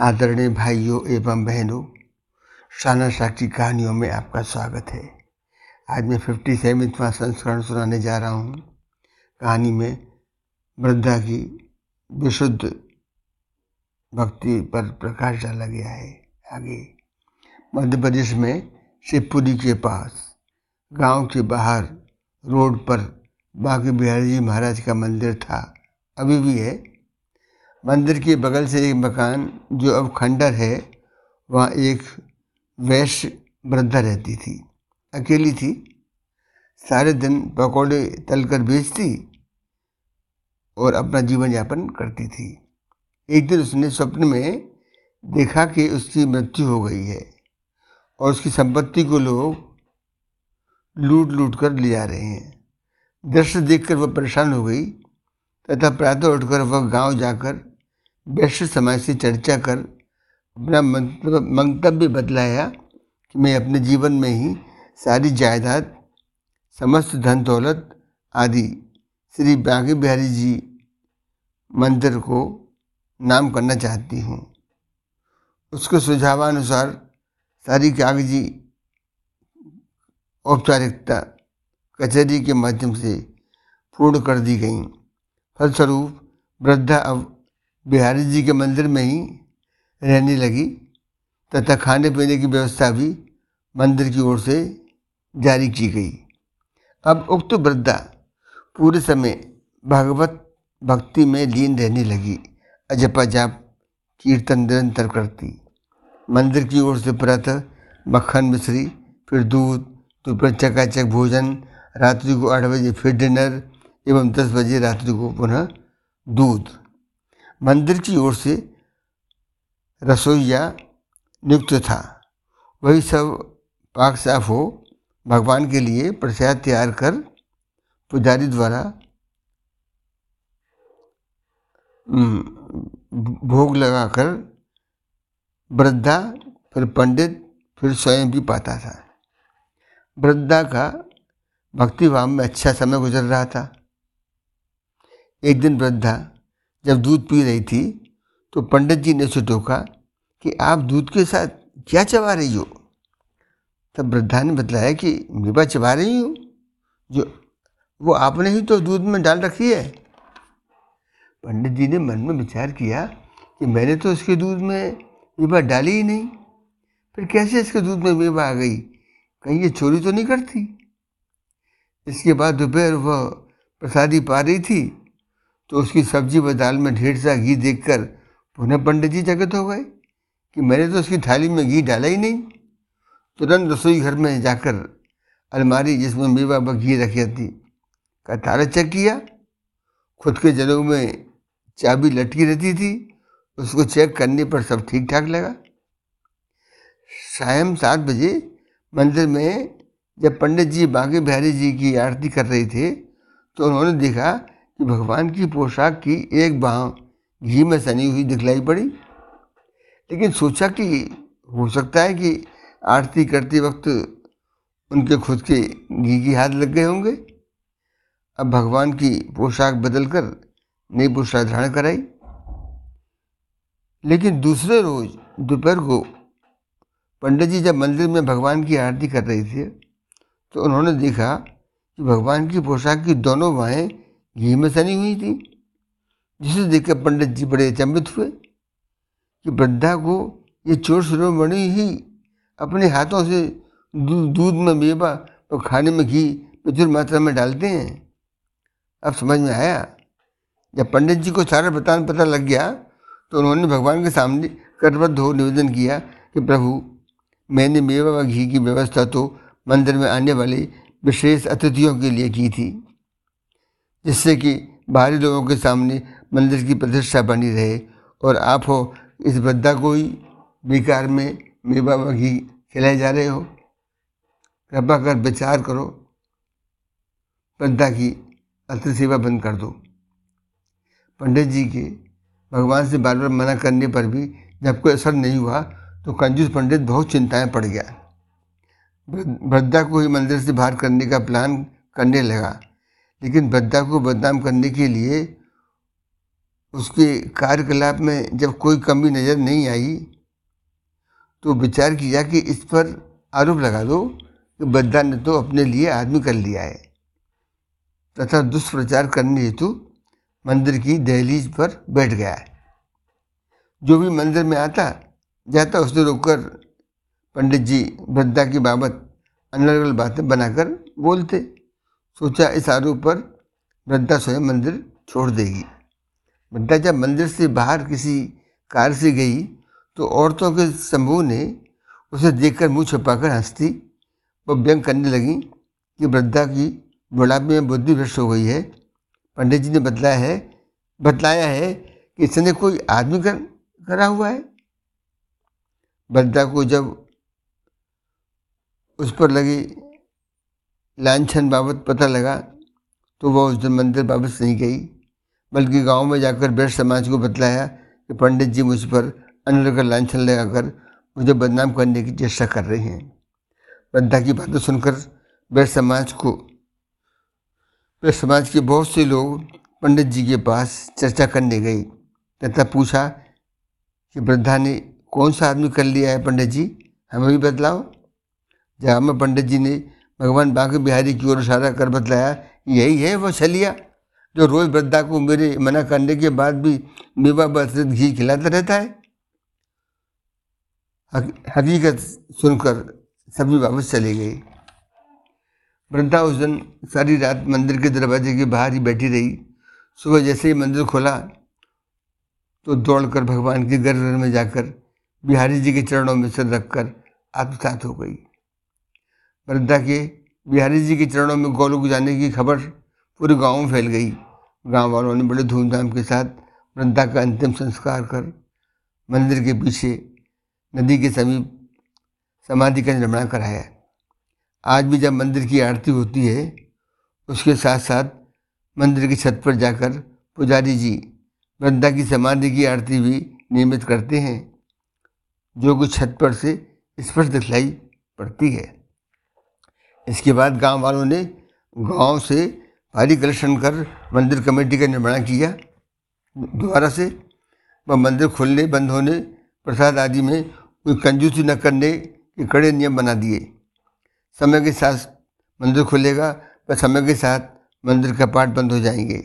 आदरणीय भाइयों एवं बहनों शाना साक्षी कहानियों में आपका स्वागत है। आज मैं फिफ्टी सेवनवा संस्करण सुनाने जा रहा हूँ। कहानी में वृद्धा की विशुद्ध भक्ति पर प्रकाश डाला गया है। आगे मध्य प्रदेश में शिवपुरी के पास, गाँव के बाहर रोड पर बाकी बिहारी जी महाराज का मंदिर था। अभी भी है। मंदिर के बगल से एक मकान जो अब खंडर है, वहाँ एक वैश्य वृद्धा रहती थी, अकेली थी। सारे दिन पकौड़े तल कर बेचती और अपना जीवन यापन करती थी। एक दिन उसने स्वप्न में देखा कि उसकी मृत्यु हो गई है और उसकी संपत्ति को लोग लूट लूट कर ले जा रहे हैं। दृश्य देखकर वह परेशान हो गई, तथा प्रातः उठकर वह गाँव जाकर वैश्य समाज से चर्चा कर अपना मंतव्य बदलाया कि मैं अपने जीवन में ही सारी जायदाद, समस्त धन दौलत आदि श्री बागी बिहारी जी मंदिर को नाम करना चाहती हूँ। उसके सुझावानुसार सारी कागज़ी औपचारिकता कचहरी के माध्यम से पूर्ण कर दी गई। फलस्वरूप वृद्धा अब बिहारी जी के मंदिर में ही रहने लगी, तथा खाने पीने की व्यवस्था भी मंदिर की ओर से जारी की गई। अब उक्त वृद्धा पूरे समय भगवत भक्ति में लीन रहने लगी अजपा जाप कीर्तन निरंतर करती। मंदिर की ओर से प्रातः मक्खन मिश्री, फिर दूध, दोपहर चकाचक भोजन, रात्रि को आठ बजे फिर डिनर, एवं दस बजे रात्रि को पुनः दूध। मंदिर की ओर से रसोईया नियुक्त था। वही सब पाक साफ़ हो, भगवान के लिए प्रसाद तैयार कर पुजारी द्वारा भोग लगाकर वृद्धा, फिर पंडित, फिर स्वयं भी पाता था। वृद्धा का भक्तिभाव में अच्छा समय गुजर रहा था। एक दिन वृद्धा जब दूध पी रही थी तो पंडित जी ने उसे टोका कि आप दूध के साथ क्या चबा रही हो? तब वृद्धा ने बतलाया कि मेवा चबा रही हूँ। जो, वो आपने ही तो दूध में डाल रखी है। पंडित जी ने मन में विचार किया कि मैंने तो इसके दूध में मेवा डाली ही नहीं। फिर कैसे इसके दूध में मेवा आ गई? कहीं ये चोरी तो नहीं करती? इसके बाद दोपहर वह प्रसादी पा रही थी तो उसकी सब्ज़ी व दाल में ढेर सा घी देखकर पुनः पंडित जी जगत हो गए कि मैंने तो उसकी थाली में घी डाला ही नहीं। तुरंत रसोई घर में जाकर अलमारी जिसमें मेवा व घी रखी थी का तारा चेक किया। खुद के जलों में चाबी लटकी रहती थी, उसको चेक करने पर सब ठीक ठाक लगा। शायम सात बजे मंदिर में जब पंडित जी बागे बिहारी जी की आरती कर रहे थे तो उन्होंने देखा कि भगवान की पोशाक की एक बाह घी में सनी हुई दिखलाई पड़ी। लेकिन सोचा कि हो सकता है कि आरती करते वक्त उनके खुद के घी की हाथ लग गए होंगे। अब भगवान की पोशाक बदलकर नई पोशाक धारण कराई। लेकिन दूसरे रोज दोपहर को पंडित जी जब मंदिर में भगवान की आरती कर रहे थे तो उन्होंने देखा कि भगवान की पोशाक की दोनों बाहें घी में सनी हुई थी, जिसे देखकर पंडित जी बड़े अचंबित हुए कि वृद्धा को ये चोर शिरोमणि ही, अपने हाथों से दूध में मेवा और खाने में घी प्रचुर मात्रा में डालते हैं। अब समझ में आया, जब पंडित जी को सारा बतान पता लग गया तो उन्होंने भगवान के सामने करबद्ध हो निवेदन किया कि प्रभु, मैंने मेवा व घी की व्यवस्था तो मंदिर में आने वाले विशेष अतिथियों के लिए की थी। जिससे कि बाहरी लोगों के सामने मंदिर की प्रतिष्ठा बनी रहे और आप हो, इस वृद्धा को ही बेकार में मेवा घी खिलाए जा रहे हो। कृपा कर विचार करो, वृद्धा की अत्र सेवा बंद कर दो। पंडित जी के भगवान से बार बार मना करने पर भी जब कोई असर नहीं हुआ तो कंजूस पंडित बहुत चिंताएँ पड़ गया। वृद्धा को ही मंदिर से बाहर करने का प्लान करने लगा। लेकिन वृद्धा को बदनाम करने के लिए उसके कार्यकलाप में जब कोई कमी नज़र नहीं आई तो विचार किया कि इस पर आरोप लगा दो कि बद्दा ने तो अपने लिए आदमी कर लिया है। तथा दुष्प्रचार करने हेतु मंदिर की दहलीज पर बैठ गया है। जो भी मंदिर में आता, जाता उसने रोककर पंडित जी वृद्धा की बाबत अलग बातें बनाकर बोलते। सोचा इस आरोप पर वृद्धा स्वयं मंदिर छोड़ देगी। वृद्धा जब मंदिर से बाहर किसी कार से गई तो औरतों के समूह ने उसे देखकर मुँह छुपाकर हंसती। वो व्यंग करने लगी कि वृद्धा की बुढ़ापे में बुद्धि भ्रष्ट हो गई है। पंडित जी ने बतलाया है बतलाया है कि इसने कोई आदमी कर, करा हुआ है। वृद्धा को जब उस पर लगी लाछन बाबत पता लगा तो वह उस दिन मंदिर वापस नहीं गई, बल्कि गाँव में जाकर ब्रज समाज को बतलाया कि पंडित जी मुझ पर अन्य लाछन लगाकर मुझे बदनाम करने की चेष्टा कर रहे हैं। वृद्धा की बातें सुनकर ब्रज समाज को ब्रज समाज के बहुत से लोग पंडित जी के पास चर्चा करने गए। तथा पूछा कि वृद्धा ने कौन सा आदमी कर लिया है पंडित जी? हमें भी बतलाओ। जहाँ में पंडित जी ने भगवान बांके बिहारी की ओर इशारा कर बतलाया, यही है वो छलिया, जो रोज वृद्धा को मेरे मना करने के बाद भी मेवा बसरत घी खिलाता रहता है? हकीकत सुनकर सभी वापस चले गए। वृद्धा उस दिन सारी रात मंदिर के दरवाजे के बाहर ही बैठी रही। सुबह जैसे ही मंदिर खोला तो दौड़कर भगवान के गर्भ में जाकर बिहारी जी के चरणों में सिर रखकर आत्मसात हो गई। वृद्धा के बिहारी जी के चरणों में गोलोक जाने की खबर पूरे गाँव में फैल गई। गाँव वालों ने बड़े धूमधाम के साथ वृद्धा का अंतिम संस्कार कर मंदिर के पीछे नदी के समीप समाधि का निर्माण कराया। आज भी जब मंदिर की आरती होती है, उसके साथ साथ मंदिर की छत पर जाकर पुजारी जी वृद्धा की समाधि की आरती भी नियमित करते हैं, जो कि छत पर से स्पष्ट दिखलाई पड़ती है। इसके बाद गाँव वालों ने गाँव से भारी कलेक्शन कर मंदिर कमेटी का निर्माण किया। दोबारा से वह मंदिर खोलने, बंद होने, प्रसाद आदि में कोई कंजूसी न करने के कड़े नियम बना दिए। समय के साथ मंदिर खुलेगा व समय के साथ मंदिर का पाठ बंद हो जाएँगे।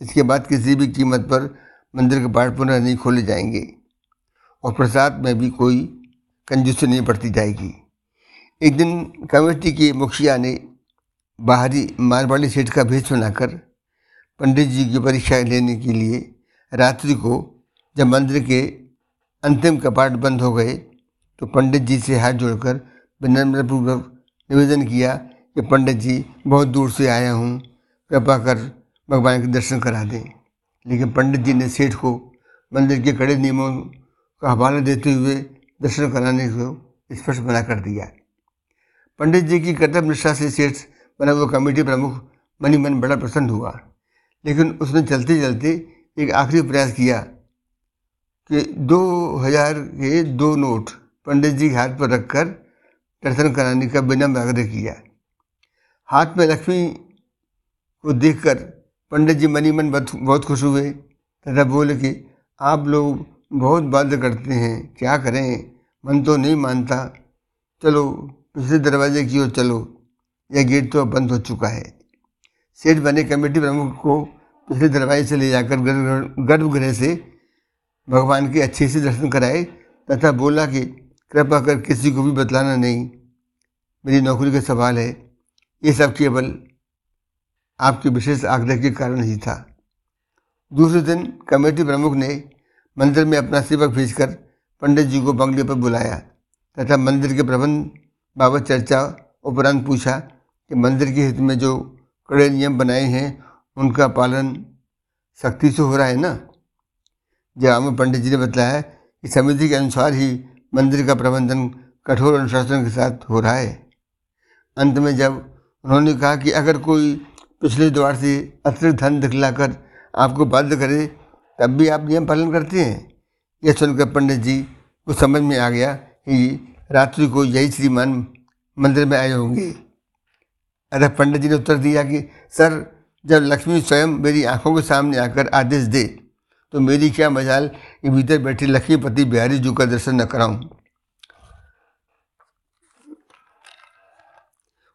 इसके बाद किसी भी कीमत पर मंदिर के पाठ पुनः नहीं खोले जाएँगे और प्रसाद में भी कोई कंजूसी नहीं पड़ती जाएगी। एक दिन कमेटी के मुखिया ने बाहरी मारवाड़ी सेठ का भेष बनाकर पंडित जी की परीक्षा लेने के लिए रात्रि को जब मंदिर के अंतिम कपाट बंद हो गए तो पंडित जी से हाथ जोड़कर विनम्रपूर्वक निवेदन किया कि पंडित जी, बहुत दूर से आया हूँ, कृपा कर भगवान के दर्शन करा दें। लेकिन पंडित जी ने सेठ को मंदिर के कड़े नियमों का हवाला देते हुए दर्शन कराने को स्पष्ट मना कर दिया। पंडित जी की कर्तव्य निष्ठा से सेठ बना वो कमेटी प्रमुख मनी मन बड़ा प्रसन्न हुआ। लेकिन उसने चलते चलते एक आखिरी प्रयास किया कि दो हज़ार के दो नोट पंडित जी के हाथ पर रखकर दर्शन कराने का विनम्र आग्रह किया। हाथ में लक्ष्मी को देखकर पंडित जी मनी मन बहुत खुश हुए तथा बोले कि आप लोग बहुत बाध्य करते हैं, क्या करें? मन तो नहीं मानता। चलो पिछले दरवाजे की ओर चलो। यह गेट तो अब बंद हो चुका है। सेठ बने कमेटी प्रमुख को पिछले दरवाजे से ले जाकर गर्भगृह से भगवान के अच्छे से दर्शन कराए तथा बोला कि कृपा कर किसी को भी बतलाना नहीं। मेरी नौकरी का सवाल है। ये सब केवल आपके विशेष आग्रह के कारण ही था। दूसरे दिन कमेटी प्रमुख ने मंदिर में अपना सेवक भेजकर पंडित जी को बंगले पर बुलाया तथा मंदिर के प्रबंध बाबत चर्चा, उपरांत पूछा कि मंदिर के हित में जो कड़े नियम बनाए हैं, उनका पालन सख्ती से हो रहा है ना? जवाब पंडित जी ने बताया कि समिति के अनुसार ही मंदिर का प्रबंधन कठोर अनुशासन के साथ हो रहा है। अंत में जब उन्होंने कहा कि अगर कोई पिछले द्वार से अतिरिक्त धन दिखलाकर आपको बाध्य करे, तब भी आप नियम पालन करते हैं। यह सुनकर पंडित जी को समझ में आ गया कि रात्रि को यही श्रीमान मंदिर में आए होंगे। अरे पंडित जी ने उत्तर दिया कि, सर, जब लक्ष्मी स्वयं मेरी आँखों के सामने आकर आदेश दे तो मेरी क्या मजाल कि भीतर बैठे लक्ष्मीपति बिहारी जी का दर्शन न कराऊं?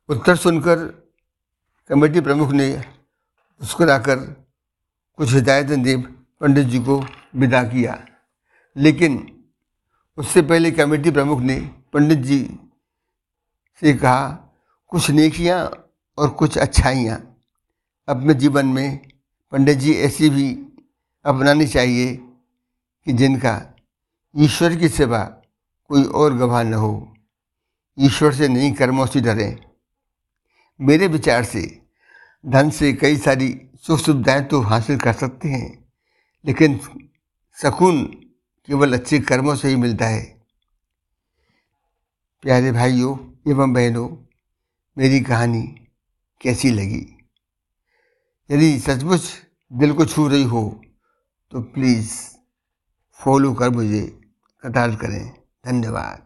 उत्तर सुनकर कमेटी प्रमुख ने मुस्कुराकर कुछ हिदायतें दे पंडित जी को विदा किया। लेकिन उससे पहले कमेटी प्रमुख ने पंडित जी से कहा, कुछ नेकियाँ और कुछ अच्छाइयाँ। अपने जीवन में पंडित जी ऐसी भी अपनानी चाहिए कि जिनका ईश्वर की सेवा कोई और गवाह न हो। ईश्वर से नहीं कर्मों से डरें। मेरे विचार से धन से कई सारी सुख सुविधाएँ तो हासिल कर सकते हैं, लेकिन सकून केवल अच्छे कर्मों से ही मिलता है। प्यारे भाइयों एवं बहनों, मेरी कहानी कैसी लगी? यदि सचमुच दिल को छू रही हो तो प्लीज़ फॉलो कर मुझे, कतार करें। धन्यवाद।